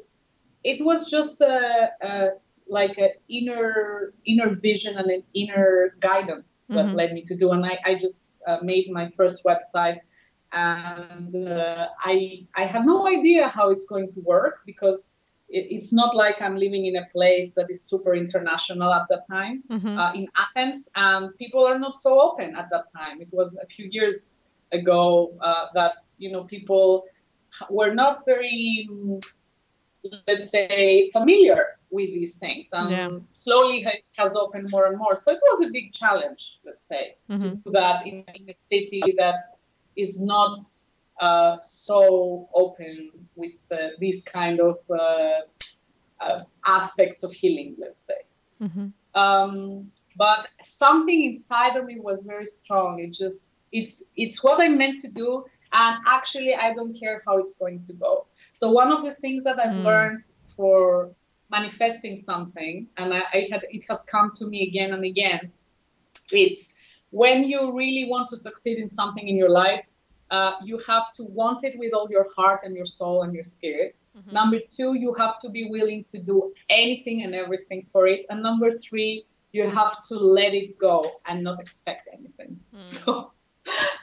it was just a, a like an inner inner vision and an inner guidance that mm-hmm. led me to do and i, I just uh, made my first website and uh, i i had no idea how it's going to work because it, it's not like i'm living in a place that is super international at that time mm-hmm. uh, in athens and people are not so open at that time it was a few years ago uh, that you know people were not very let's say familiar with these things and yeah. slowly it has opened more and more so it was a big challenge let's say mm-hmm. to do that in, in, a city that is not uh, so open with uh, these kind of uh, uh aspects of healing let's say mm-hmm. um, but something inside of me was very strong it just it's it's what i'm meant to do and actually i don't care how it's going to go so one of the things that i've mm. learned for manifesting something, and I, I had it has come to me again and again. It's when you really want to succeed in something in your life, uh, you have to want it with all your heart and your soul and your spirit. Mm-hmm. Number two, you have to be willing to do anything and everything for it. And number three, you have to let it go and not expect anything. Mm. So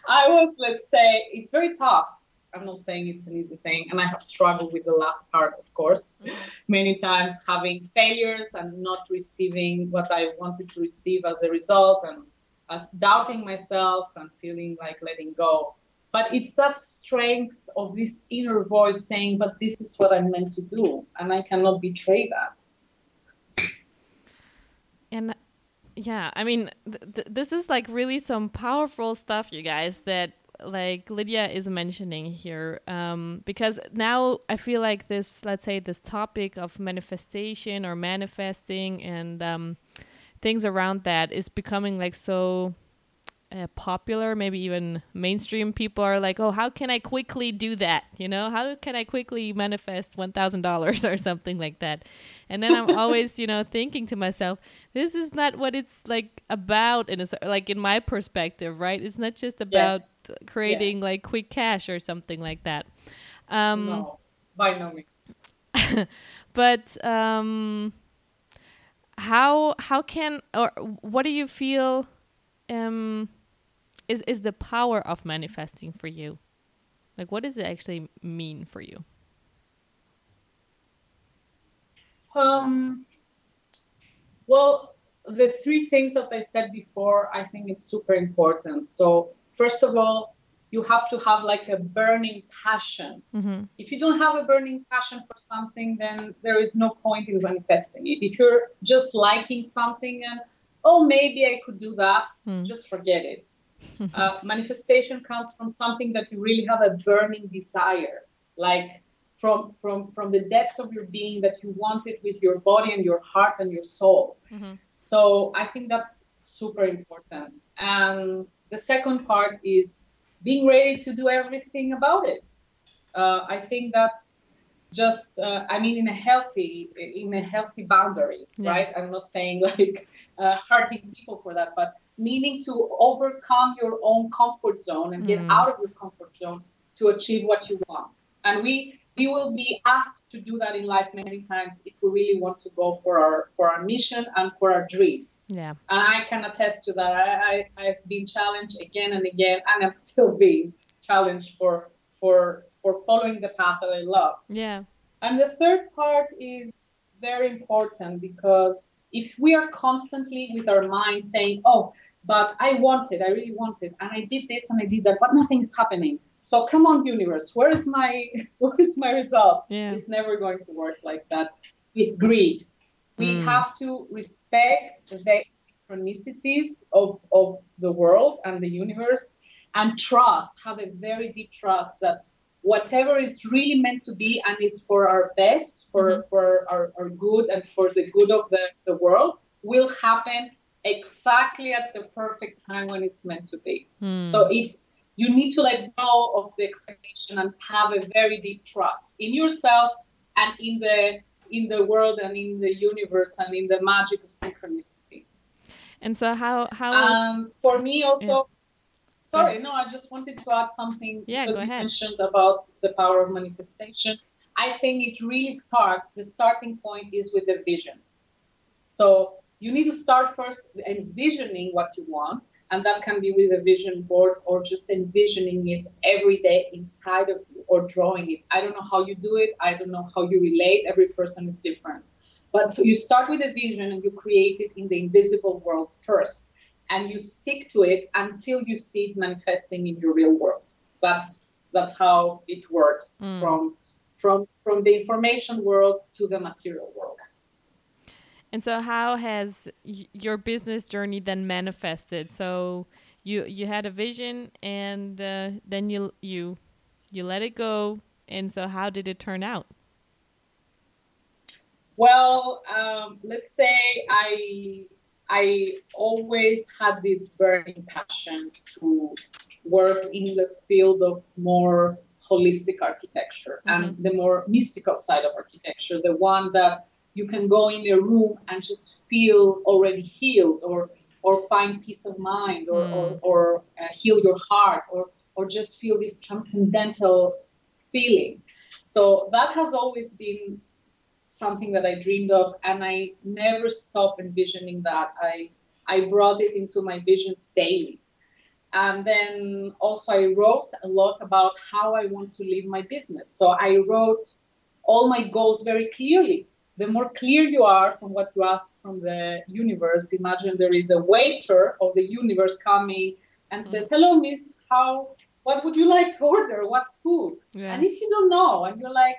I was, let's say, it's very tough I'm not saying it's an easy thing, and I have struggled with the last part, of course, mm-hmm. many times having failures and not receiving what I wanted to receive as a result, and as doubting myself and feeling like letting go. But it's that strength of this inner voice saying, "But this is what I'm meant to do, and I cannot betray that." And yeah, I mean, th- th- this is like really some powerful stuff, you guys. That like Lydia is mentioning here, um, because now I feel like this, let's say, this topic of manifestation or manifesting and um, things around that is becoming like so uh, popular, maybe even mainstream people are like, oh, how can I quickly do that? You know, how can I quickly manifest $1,000 or something like that? And then I'm always, you know, thinking to myself, this is not what it's like about in a, like in my perspective, right? It's not just about yes. creating yes. like quick cash or something like that. Um, no, by no means. but um, how how can or what do you feel um, is is the power of manifesting for you? Like, what does it actually mean for you? Um, well, the three things that I said before, I think it's super important. So, first of all, you have to have like a burning passion. Mm-hmm. If you don't have a burning passion for something, then there is no point in manifesting it. If you're just liking something and, oh, maybe I could do that, mm. just forget it. uh, manifestation comes from something that you really have a burning desire, like from from from the depths of your being that you want it with your body and your heart and your soul. Mm-hmm. So I think that's super important. And the second part is being ready to do everything about it. Uh, I think that's just uh, I mean in a healthy in a healthy boundary, yeah. right? I'm not saying like uh, hurting people for that, but meaning to overcome your own comfort zone and get mm. out of your comfort zone to achieve what you want. And we we will be asked to do that in life many times if we really want to go for our for our mission and for our dreams. Yeah. And I can attest to that. I, I have been challenged again and again, and I'm still being challenged for for for following the path that I love. Yeah. And the third part is very important because if we are constantly with our mind saying, "Oh, but I wanted, I really wanted, and I did this and I did that, but nothing is happening," So come on, universe, where is my where is my result? Yeah. It's never going to work like that with greed. We mm. have to respect the synchronicities of, of the world and the universe and trust, have a very deep trust that whatever is really meant to be and is for our best, for, mm-hmm. for our, our good and for the good of the, the world will happen exactly at the perfect time when it's meant to be. Mm. So if you need to let go of the expectation and have a very deep trust in yourself and in the in the world and in the universe and in the magic of synchronicity. And so how how um, for me also yeah. Sorry, no, I just wanted to add something yeah, because you ahead. mentioned about the power of manifestation. I think it really starts the starting point is with the vision. So you need to start first envisioning what you want and that can be with a vision board or just envisioning it every day inside of you or drawing it. I don't know how you do it. I don't know how you relate. Every person is different. But so you start with a vision and you create it in the invisible world first. And you stick to it until you see it manifesting in your real world. That's that's how it works mm. from from from the information world to the material world. And so, how has your business journey then manifested? So, you you had a vision, and uh, then you you you let it go. And so, how did it turn out? Well, um, let's say I I always had this burning passion to work in the field of more holistic architecture mm-hmm. and the more mystical side of architecture, the one that you can go in a room and just feel already healed or or find peace of mind or, mm. or, or uh, heal your heart or, or just feel this transcendental feeling. So that has always been something that I dreamed of and I never stopped envisioning that. I, I brought it into my visions daily. And then also I wrote a lot about how I want to live my business. So I wrote all my goals very clearly the more clear you are from what you ask from the universe, imagine there is a waiter of the universe coming and says. "Hello, Miss, how? What would you like to order? What food?" Yeah. And if you don't know, and you're like,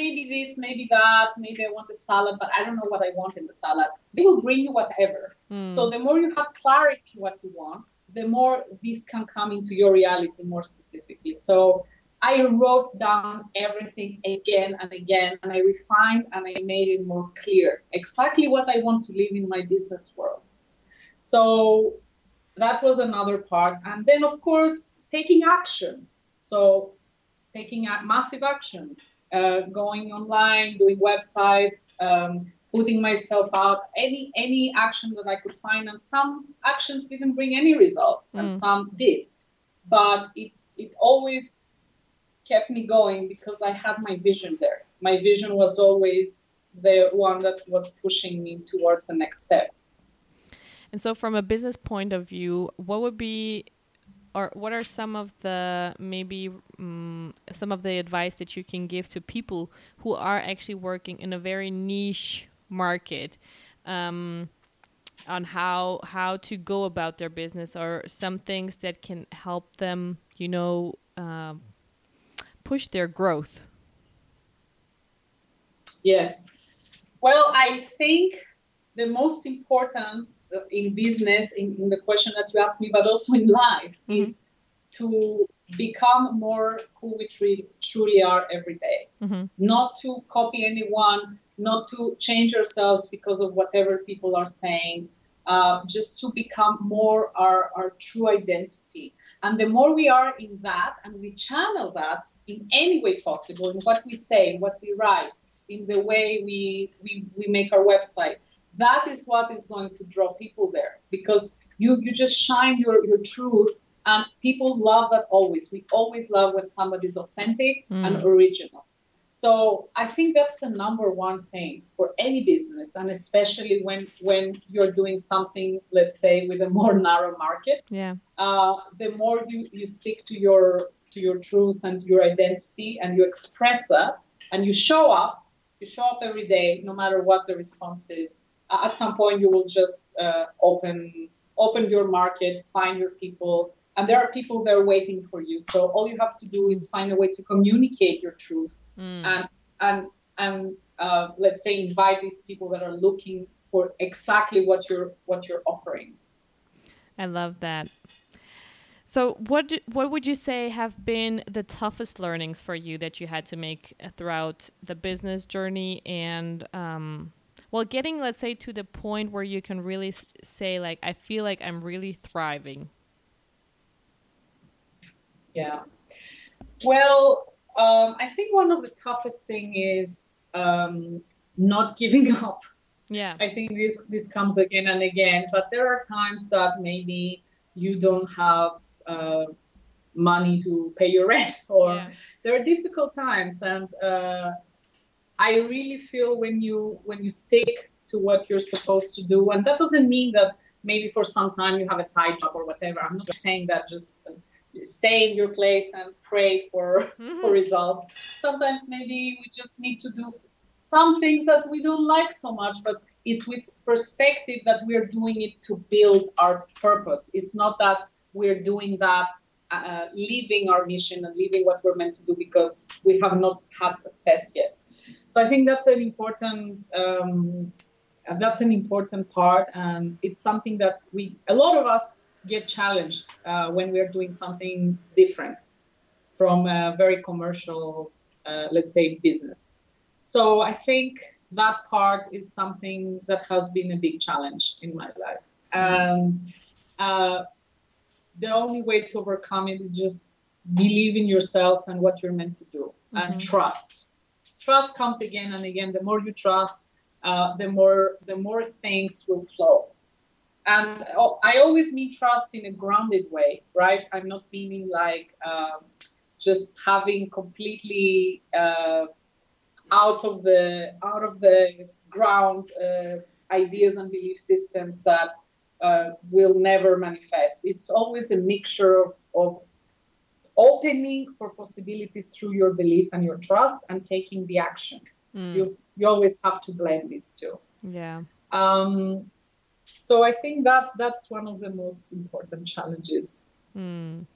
maybe this, maybe that, maybe I want a salad, but I don't know what I want in the salad. They will bring you whatever. Mm. So the more you have clarity what you want, the more this can come into your reality more specifically. So I wrote down everything again and again, and I refined and I made it more clear exactly what I want to live in my business world. So that was another part. And then, of course, taking action. So taking a massive action, uh, going online, doing websites, um, putting myself out, any any action that I could find. And some actions didn't bring any result, and mm. some did. But it it always kept me going because I had my vision there. my vision was always the one that was pushing me towards the next step. And so, from a business point of view, what would be, or what are some of the maybe um, some of the advice that you can give to people who are actually working in a very niche market? Um, on how how to go about their business or some things that can help them you know um, push their growth yes well i think the most important in business, in, in, the question that you asked me, but also in life, mm-hmm. is to become more who we truly, truly are every day. Mm-hmm. Not to copy anyone, not to change ourselves because of whatever people are saying, uh, just to become more our, our true identity. And the more we are in that and we channel that in any way possible, in what we say, what we write, in the way we, we, we make our website, that is what is going to draw people there because you you just shine your your truth and people love that always. We always love when somebody's authentic mm. and original. So i think that's the number one thing for any business and especially when when you're doing something let's say with a more narrow market. Yeah. Uh, the more you you stick to your to your truth and your identity and you express that and you show up you show up every day no matter what the response is at some point you will just uh, open open your market, find your people, and there are people there waiting for you. So all you have to do is find a way to communicate your truth mm. and and and uh, let's say invite these people that are looking for exactly what you're what you're offering. I love that. So, what do, what would you say have been the toughest learnings for you that you had to make throughout the business journey and um, well getting let's say to the point where you can really say like i feel like i'm really thriving. Yeah. Well um, i think one of the toughest thing is um, not giving up. Yeah. I think this comes again and again but there are times that maybe you don't have uh, money to pay your rent or yeah. there are difficult times and uh, I really feel when you when you stick to what you're supposed to do, and that doesn't mean that maybe for some time you have a side job or whatever. I'm not saying that just stay in your place and pray for mm-hmm. for results. Sometimes maybe we just need to do some things that we don't like so much, but it's with perspective that we're doing it to build our purpose. It's not that we're doing that uh, leaving our mission and leaving what we're meant to do because we have not had success yet. So I think that's an important um, that's an important part, and it's something that we a lot of us get challenged uh, when we are doing something different from a very commercial, uh, let's say, business. So I think that part is something that has been a big challenge in my life, and uh, the only way to overcome it is just believe in yourself and what you're meant to do, mm-hmm. and trust trust comes again and again. The more you trust, uh, the more the more things will flow. And I always mean trust in a grounded way, right? I'm not meaning like um, just having completely uh, out of the out of the ground uh, ideas and belief systems that uh, will never manifest. It's always a mixture of, of opening for possibilities through your belief and your trust and taking the action. Mm. You you always have to blend these two. Yeah. Um, so I think that that's one of the most important challenges. Mm.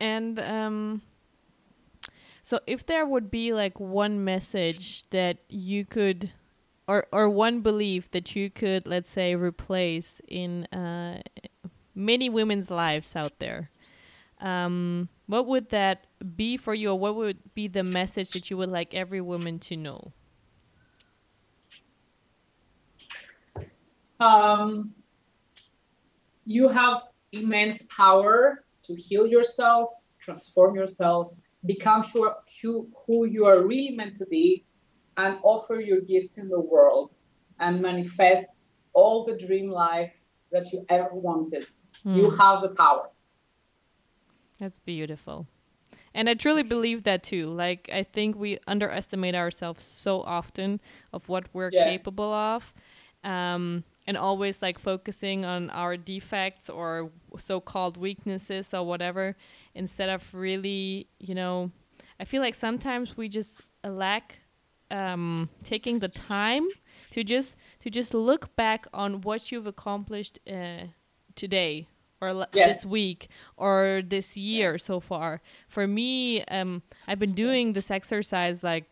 And um, so if there would be like one message that you could or or one belief that you could let's say replace in uh, many women's lives out there um, what would that be for you, or what would be the message that you would like every woman to know? Um, you have immense power to heal yourself, transform yourself, become who, who, who you are really meant to be, and offer your gift in the world and manifest all the dream life that you ever wanted. Mm. You have the power. That's beautiful. And I truly believe that too. Like I think we underestimate ourselves so often of what we're Yes. capable of. Um and always like focusing on our defects or so-called weaknesses or whatever instead of really, you know, I feel like sometimes we just lack um taking the time to just to just look back on what you've accomplished uh, today or l- Yes. this week or this year so far. For me, um, I've been doing this exercise like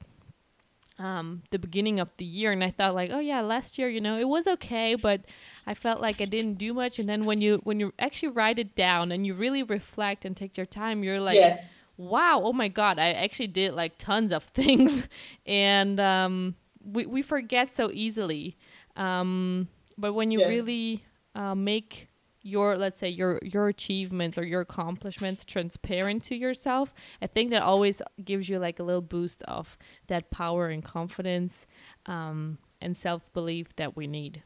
um, the beginning of the year, and I thought like, oh yeah, last year, you know, it was okay, but I felt like I didn't do much. And then when you when you actually write it down and you really reflect and take your time, you're like, yes. wow, oh my god, I actually did like tons of things, and um, we we forget so easily. Um, but when you Yes. really uh, make your let's say your your achievements or your accomplishments transparent to yourself, I think that always gives you like a little boost of that power and confidence um, and self belief that we need.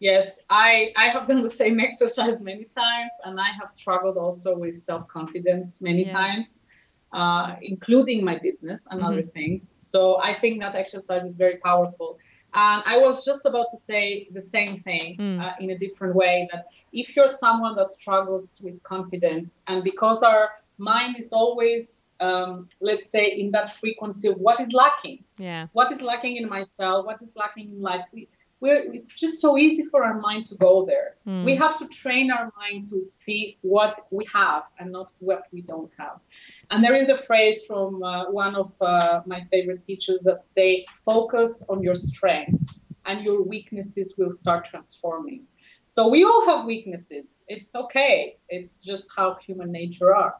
Yes, I, I have done the same exercise many times, and I have struggled also with self confidence many Yeah. times, uh, including my business and other things. So I think that exercise is very powerful. And I was just about to say the same thing Mm. uh, in a different way that if you're someone that struggles with confidence, and because our mind is always, um, let's say, in that frequency of what is lacking, Yeah. what is lacking in myself, what is lacking in life. We, we're, it's just so easy for our mind to go there. Mm. We have to train our mind to see what we have and not what we don't have. And there is a phrase from uh, one of uh, my favorite teachers that say, "Focus on your strengths, and your weaknesses will start transforming." So we all have weaknesses. It's okay. It's just how human nature are.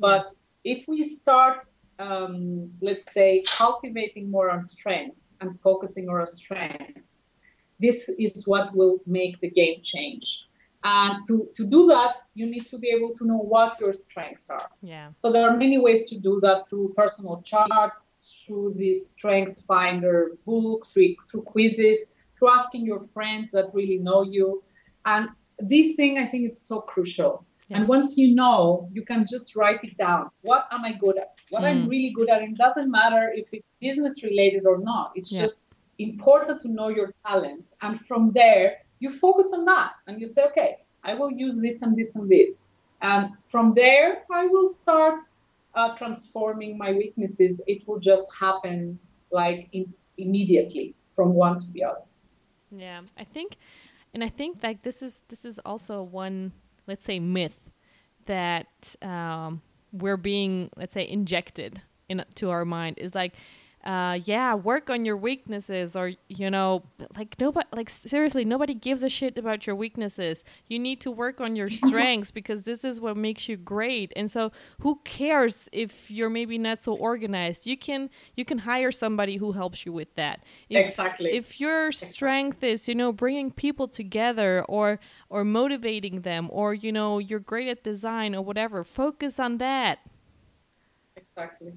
But if we start um, let's say, cultivating more on strengths and focusing on our strengths, this is what will make the game change. And to, to do that, you need to be able to know what your strengths are. Yeah. So there are many ways to do that through personal charts, through the Strengths Finder book, through, through quizzes, through asking your friends that really know you. And this thing, I think it's so crucial. And once you know, you can just write it down. What am I good at? What I'm Mm. really good at. It doesn't matter if it's business related or not. It's just important to know your talents. And from there, you focus on that and you say, okay, I will use this and this and this. And from there, I will start uh, transforming my weaknesses. It will just happen like in, immediately from one to the other. Yeah, I think, and I think like this is this is also one let's say myth that um, we're being let's say injected into our mind is like. Uh, yeah, work on your weaknesses, or you know, like nobody, like seriously, nobody gives a shit about your weaknesses. You need to work on your strengths because this is what makes you great. And so, who cares if you're maybe not so organized? You can you can hire somebody who helps you with that. If, Exactly. if your strength is you know bringing people together or or motivating them or you know you're great at design or whatever focus on that Exactly.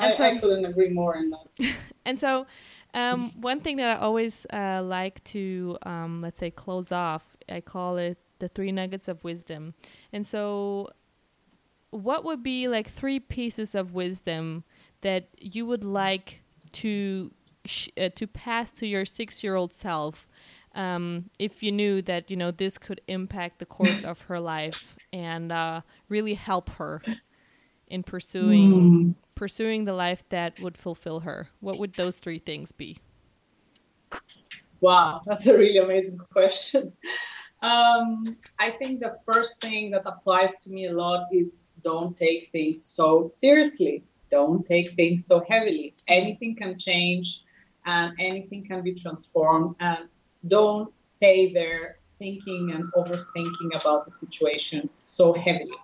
And I, so- I couldn't agree more in that. and so um, one thing that i always uh, like to um, let's say close off i call it the three nuggets of wisdom and so what would be like three pieces of wisdom that you would like to sh- uh, to pass to your six year old self um, if you knew that you know this could impact the course of her life and uh, really help her in pursuing Mm. Pursuing the life that would fulfill her what would those three things be Wow, that's a really amazing question. Um, I think the first thing that applies to me a lot is don't take things so seriously. Don't take things so heavily. Anything can change and anything can be transformed. And don't stay there thinking and overthinking about the situation so heavily.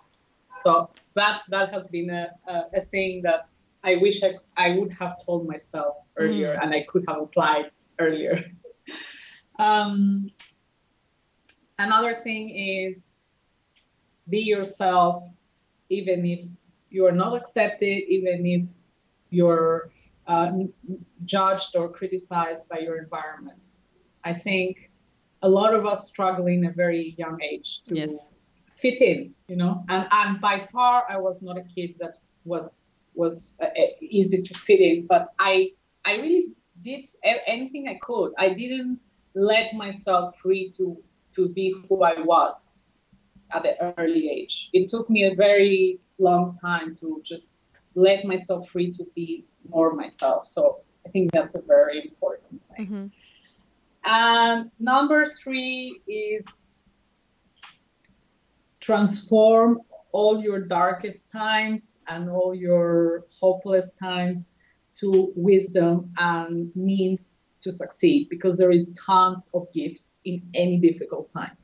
So that that has been a, a, a thing that I wish I, I would have told myself earlier and I could have applied earlier. Um, another thing is be yourself, even if you're not accepted, even if you're uh, judged or criticized by your environment. I think a lot of us struggle in a very young age to Yes. Fit in, you know. And and by far, I was not a kid that was was uh, easy to fit in, but I I really did anything I could. I didn't let myself free to to be who I was at the early age. It took me a very long time to just let myself free to be more myself. So I think that's a very important thing. Mm-hmm. And number three is transform all your darkest times and all your hopeless times to wisdom and means to succeed because there is tons of gifts in any difficult time.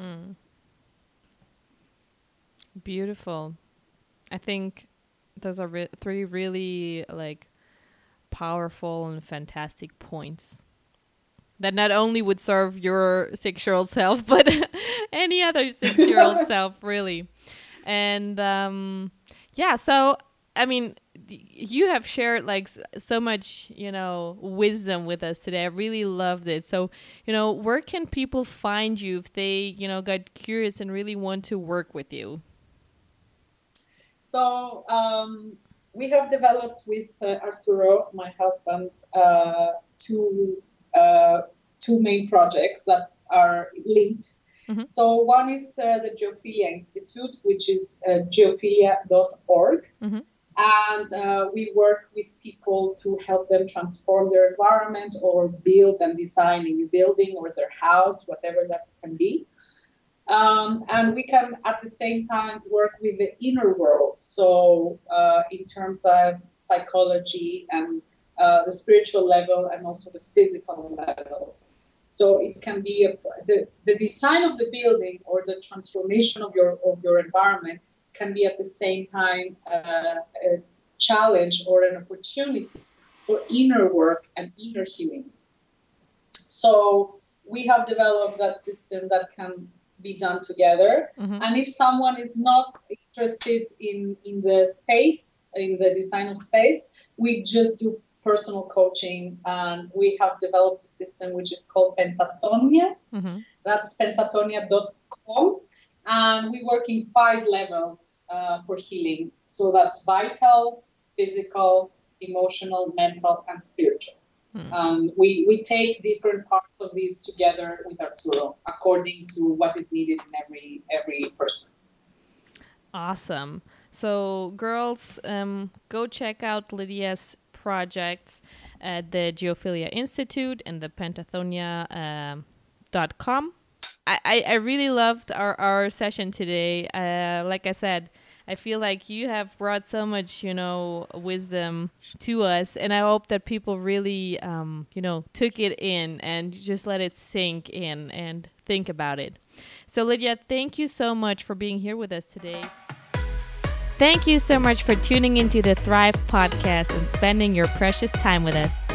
Mm. Beautiful. I think those are re- three really like powerful and fantastic points that not only would serve your six year old self, but any other six year old self, really. And um, yeah, so I mean, you have shared like so much, you know, wisdom with us today. I really loved it. So, you know, where can people find you if they, you know, got curious and really want to work with you? So, um, we have developed with uh, Arturo, my husband, uh, two uh, two main projects that are linked. Mm-hmm. So one is uh, the Geophilia Institute, which is uh, geophilia.org. Mm-hmm. And uh, we work with people to help them transform their environment or build and design a new building or their house, whatever that can be. Um, and we can at the same time work with the inner world. So, uh, in terms of psychology and uh, the spiritual level and also the physical level. So it can be a, the, the design of the building or the transformation of your of your environment can be at the same time uh, a challenge or an opportunity for inner work and inner healing. So we have developed that system that can be done together. Mm-hmm. And if someone is not interested in in the space, in the design of space, we just do personal coaching, and we have developed a system which is called Pentatonia. Mm-hmm. That's pentatonia.com. And we work in five levels uh, for healing. So that's vital, physical, emotional, mental, and spiritual. Mm. Um, we, we take different parts of these together with Arturo according to what is needed in every every person. Awesome. So, girls, um, go check out Lydia's projects at the Geophilia Institute and the Pentatonia.com. Um, I, I really loved our, our session today. Uh, like I said, I feel like you have brought so much, you know, wisdom to us, and I hope that people really, um, you know, took it in and just let it sink in and think about it. So, Lydia, thank you so much for being here with us today. Thank you so much for tuning into the Thrive podcast and spending your precious time with us.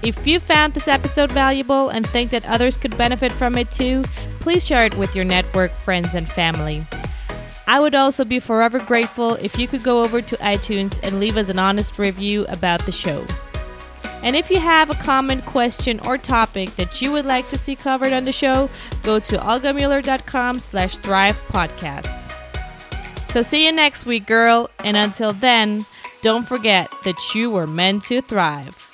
If you found this episode valuable and think that others could benefit from it too, please share it with your network, friends, and family. I would also be forever grateful if you could go over to iTunes and leave us an honest review about the show. And if you have a comment, question, or topic that you would like to see covered on the show, go to olgamuller.com slash thrive podcast. So see you next week, girl. And until then, don't forget that you were meant to thrive.